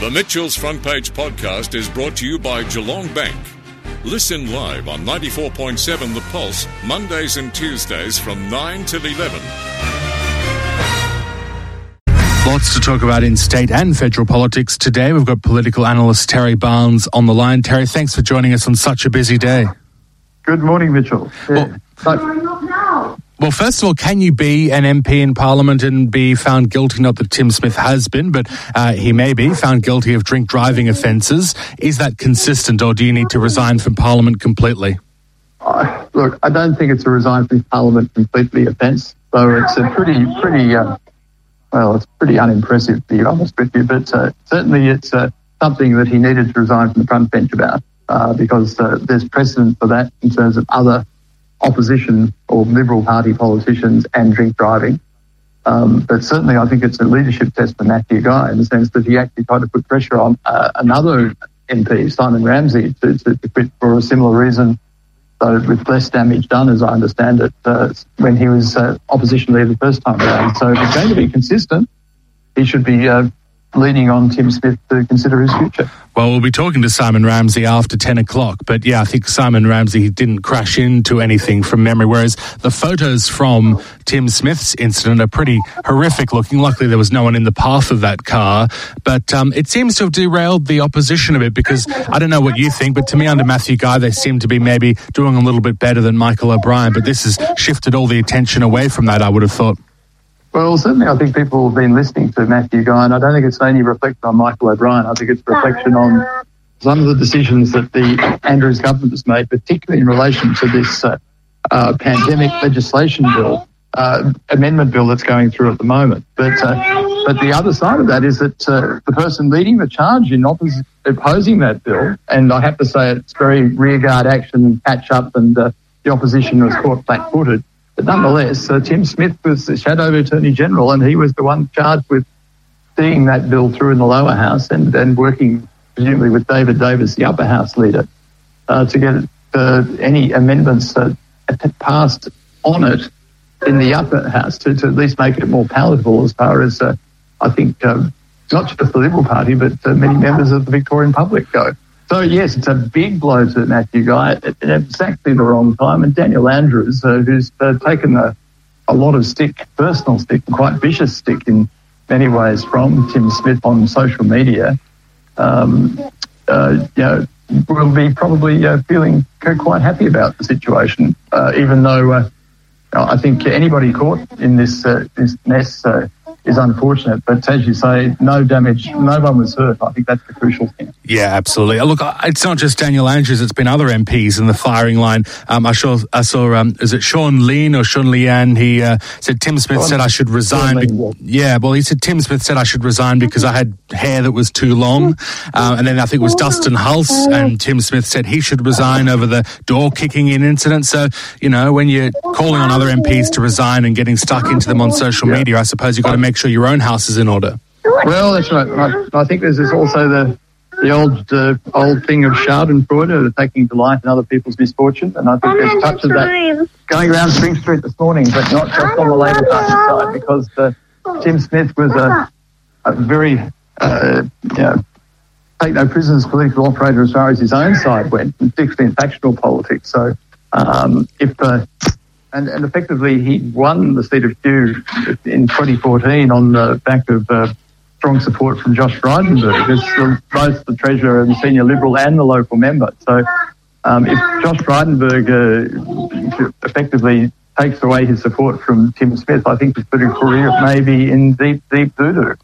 The Mitchell's Front Page podcast is brought to you by Geelong Bank. Listen live on 94.7 The Pulse, Mondays and Tuesdays from 9 till 11. Lots to talk about in state and federal politics today. We've got political analyst Terry Barnes on the line. Terry, thanks for joining us on such a busy day. Good morning, Mitchell. Well, well, first of all, can you be an MP in Parliament and be found guilty? Not that Tim Smith has been, but uh, he may be found guilty of drink driving offences. Is that consistent, or do you need to resign from Parliament completely? Uh, look, I don't think it's a resign from Parliament completely offence. So it's a pretty, pretty, uh, well, it's pretty unimpressive to be honest with you. But uh, certainly, it's uh, something that he needed to resign from the front bench about uh, because there's precedent for that in terms of other opposition or Liberal Party politicians and drink driving. Um, but certainly, I think it's a leadership test for Matthew Guy in the sense that he actually tried to put pressure on uh, another MP, Simon Ramsay, to, to, to, quit for a similar reason, though with less damage done, as I understand it, uh, when he was uh, opposition leader the first time around. So if he's going to be consistent, he should be uh, leaning on Tim Smith to consider his future. Well, we'll be talking to Simon Ramsay after 10 o'clock. But yeah, I think Simon Ramsay didn't crash into anything from memory, whereas the photos from Tim Smith's incident are pretty horrific looking. Luckily, there was no one in the path of that car. But um, it seems to have derailed the opposition a bit because I don't know what you think, but to me, under Matthew Guy, they seem to be maybe doing a little bit better than Michael O'Brien. But this has shifted all the attention away from that, I would have thought. Well, certainly, I think people have been listening to Matthew Guy, and I don't think it's only reflection on Michael O'Brien. I think it's reflection on some of the decisions that the Andrews government has made, particularly in relation to this uh, uh, pandemic legislation bill, uh, amendment bill that's going through at the moment. But uh, but the other side of that is that uh, the person leading the charge in oppos- opposing that bill, and I have to say it's very rearguard action and catch up, and uh, the opposition was caught flat-footed but nonetheless, uh, Tim Smith was the Shadow Attorney General, and he was the one charged with seeing that bill through in the lower house and, and working presumably with David Davis, the upper house leader, uh, to get uh, any amendments that passed on it in the upper house to, to, at least make it more palatable as far as uh, I think uh, not just the Liberal Party, but uh, many members of the Victorian public go. So yes, it's a big blow to Matthew Guy at, exactly the wrong time. And Daniel Andrews, uh, who's uh, taken a, a lot of stick, personal stick, quite vicious stick in many ways from Tim Smith on social media, um, uh, you know, will be probably uh, feeling quite happy about the situation, uh, even though uh, I think anybody caught in this this mess is unfortunate. But as you say, no damage, no one was hurt. I think that's the crucial thing. Yeah, absolutely. Look, it's not just Daniel Andrews; it's been other MPs in the firing line. Um, I saw, I saw, um, is it Shaun Leane or Sean Leanne? He uh, said Tim Smith said I should resign. Be- yeah, well, he said Tim Smith said I should resign because I had hair that was too long, uh, and then I think it was Dustin Halse and Tim Smith said he should resign over the door kicking in incident. So you know, when you're calling on other MPs to resign and getting stuck into them on social yeah. media, I suppose you've got to make sure your own house is in order. Well, that's right. I, I think there's also the the old uh, old thing of Schadenfreude, of taking delight in other people's misfortune, and I think there's touch of that going around Spring Street this morning, but not just on the Labor Party side, because uh, Tim Smith was a, a very uh, you know, take no prisoners political operator as far as his own side went, particularly in factional politics. So um, if uh, and, and effectively he won the seat of Kew in 2014 on the back of uh, strong support from Josh Frydenberg, who's both the treasurer and senior Liberal and the local member. So um, if Josh Frydenberg uh, effectively takes away his support from Tim Smith, I think his political career may be in deep, deep doo-doo.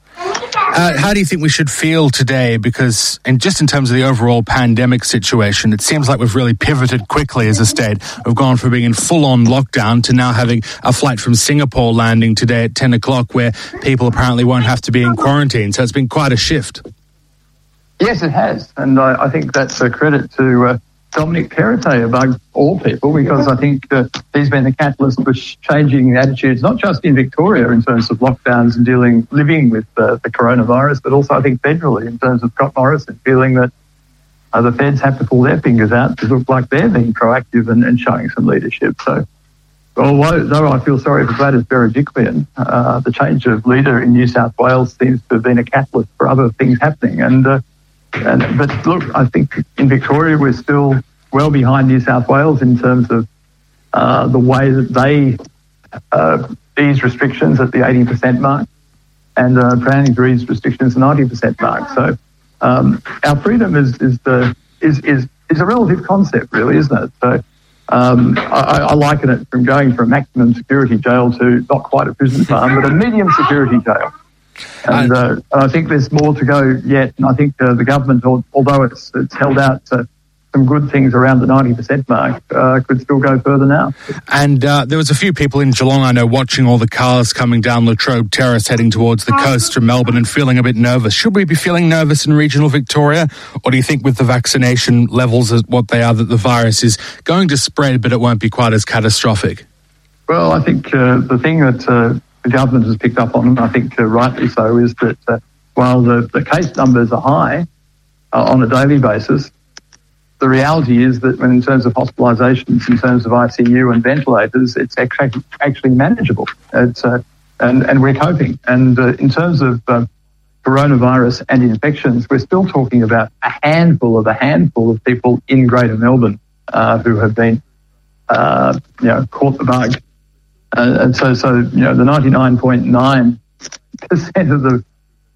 Uh, how do you think we should feel today? Because, and just in terms of the overall pandemic situation, it seems like we've really pivoted quickly as a state. We've gone from being in full-on lockdown to now having a flight from Singapore landing today at ten o'clock, where people apparently won't have to be in quarantine. So it's been quite a shift. Yes, it has, and I, I think that's a credit to uh, Dominic Perrottet among all people because I think uh, he's been the catalyst for changing attitudes, not just in Victoria in terms of lockdowns and dealing, living with uh, the coronavirus, but also I think federally in terms of Scott Morrison feeling that uh, the feds have to pull their fingers out to look like they're being proactive and, and showing some leadership. So although though I feel sorry for Gladys Berejiklian, uh, the change of leader in New South Wales seems to have been a catalyst for other things happening. And, uh, and but look, I think in Victoria we're still well behind New South Wales in terms of uh, the way that they uh, ease restrictions at the 80% mark, and uh, planning to ease restrictions at 90% mark. So um, our freedom is is the is is is a relative concept, really, isn't it? So um, I, I, liken it from going from maximum security jail to not quite a prison farm, but a medium security jail. And, uh, I think there's more to go yet. And I think uh, the government, although it's, it's held out to some good things around the 90% mark uh, could still go further now. And uh, there was a few people in Geelong, I know, watching all the cars coming down Latrobe Terrace heading towards the coast from Melbourne and feeling a bit nervous. Should we be feeling nervous in regional Victoria? Or do you think with the vaccination levels as what they are that the virus is going to spread but it won't be quite as catastrophic? Well, I think uh, the thing that uh, the government has picked up on, and I think uh, rightly so, is that uh, while the, the case numbers are high on a daily basis, the reality is that when in terms of hospitalisations, in terms of ICU and ventilators, it's actually, actually manageable. It's, uh, and, and we're coping. And uh, in terms of uh, coronavirus and infections, we're still talking about a handful of a handful of people in Greater Melbourne uh, who have been, uh, you know, caught the bug. Uh, and so, so you know, the 99.9% of the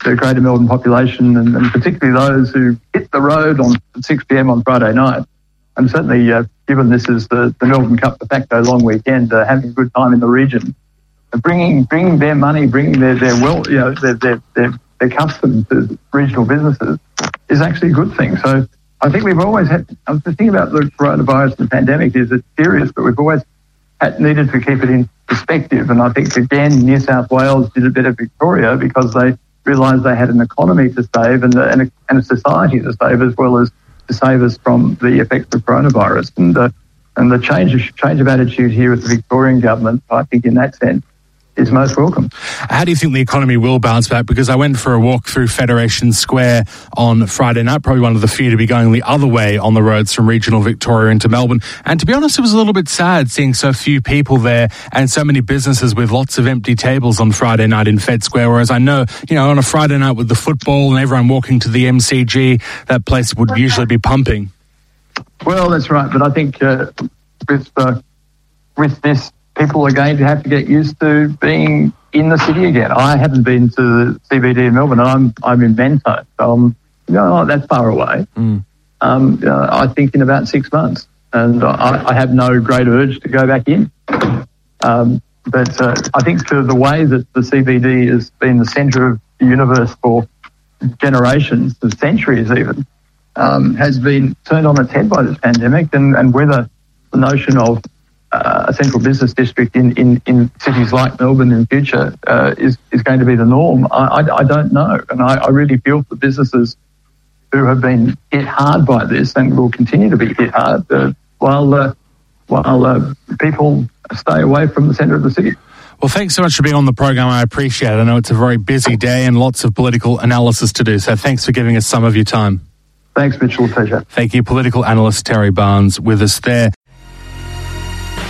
the Greater Melbourne population, and, and, particularly those who hit the road on 6 p.m. on Friday night. And certainly, uh, given this is the, the Melbourne Cup de facto long weekend, uh, having a good time in the region, bringing bringing their money, bringing their their well, you know, their their their, their custom to regional businesses is actually a good thing. So I think we've always had. The thing about the coronavirus and the pandemic is it's serious, but we've always needed to keep it in perspective. And I think again, New South Wales did a bit of Victoria because they realised they had an economy to save and, and, a, and, a, society to save as well as to save us from the effects of coronavirus. And, uh, and the change of, change of attitude here with the Victorian government, I think in that sense, is most welcome. How do you think the economy will bounce back? Because I went for a walk through Federation Square on Friday night, probably one of the few to be going the other way on the roads from regional Victoria into Melbourne. And to be honest, it was a little bit sad seeing so few people there and so many businesses with lots of empty tables on Friday night in Fed Square. Whereas I know, you know, on a Friday night with the football and everyone walking to the MCG, that place would usually be pumping. Well, that's right. But I think uh, with, uh, with this people are going to have to get used to being in the city again. I haven't been to the CBD in Melbourne. I'm I'm in Mentone, so I'm you know, not that far away. Mm. Um, uh, I think in about six months, and I, I, have no great urge to go back in. Um, but uh, I think to the way that the CBD has been the centre of the universe for generations, for centuries even, um, has been turned on its head by this pandemic, and, and whether the notion of uh, a central business district in, in, in cities like Melbourne in future uh, is, is going to be the norm, I, I, I don't know. And I, I, really feel for businesses who have been hit hard by this and will continue to be hit hard uh, while, uh, while uh, people stay away from the centre of the city. Well, thanks so much for being on the program. I appreciate it. I know it's a very busy day and lots of political analysis to do. So thanks for giving us some of your time. Thanks, Mitchell. Pleasure. Thank you. Political analyst Terry Barnes with us there.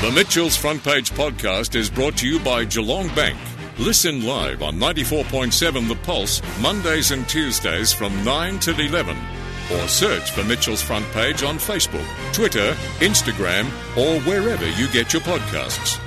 The Mitchell's Front Page podcast is brought to you by Geelong Bank. Listen live on 94.7 The Pulse, Mondays and Tuesdays from 9 till 11. Or search for Mitchell's Front Page on Facebook, Twitter, Instagram, or wherever you get your podcasts.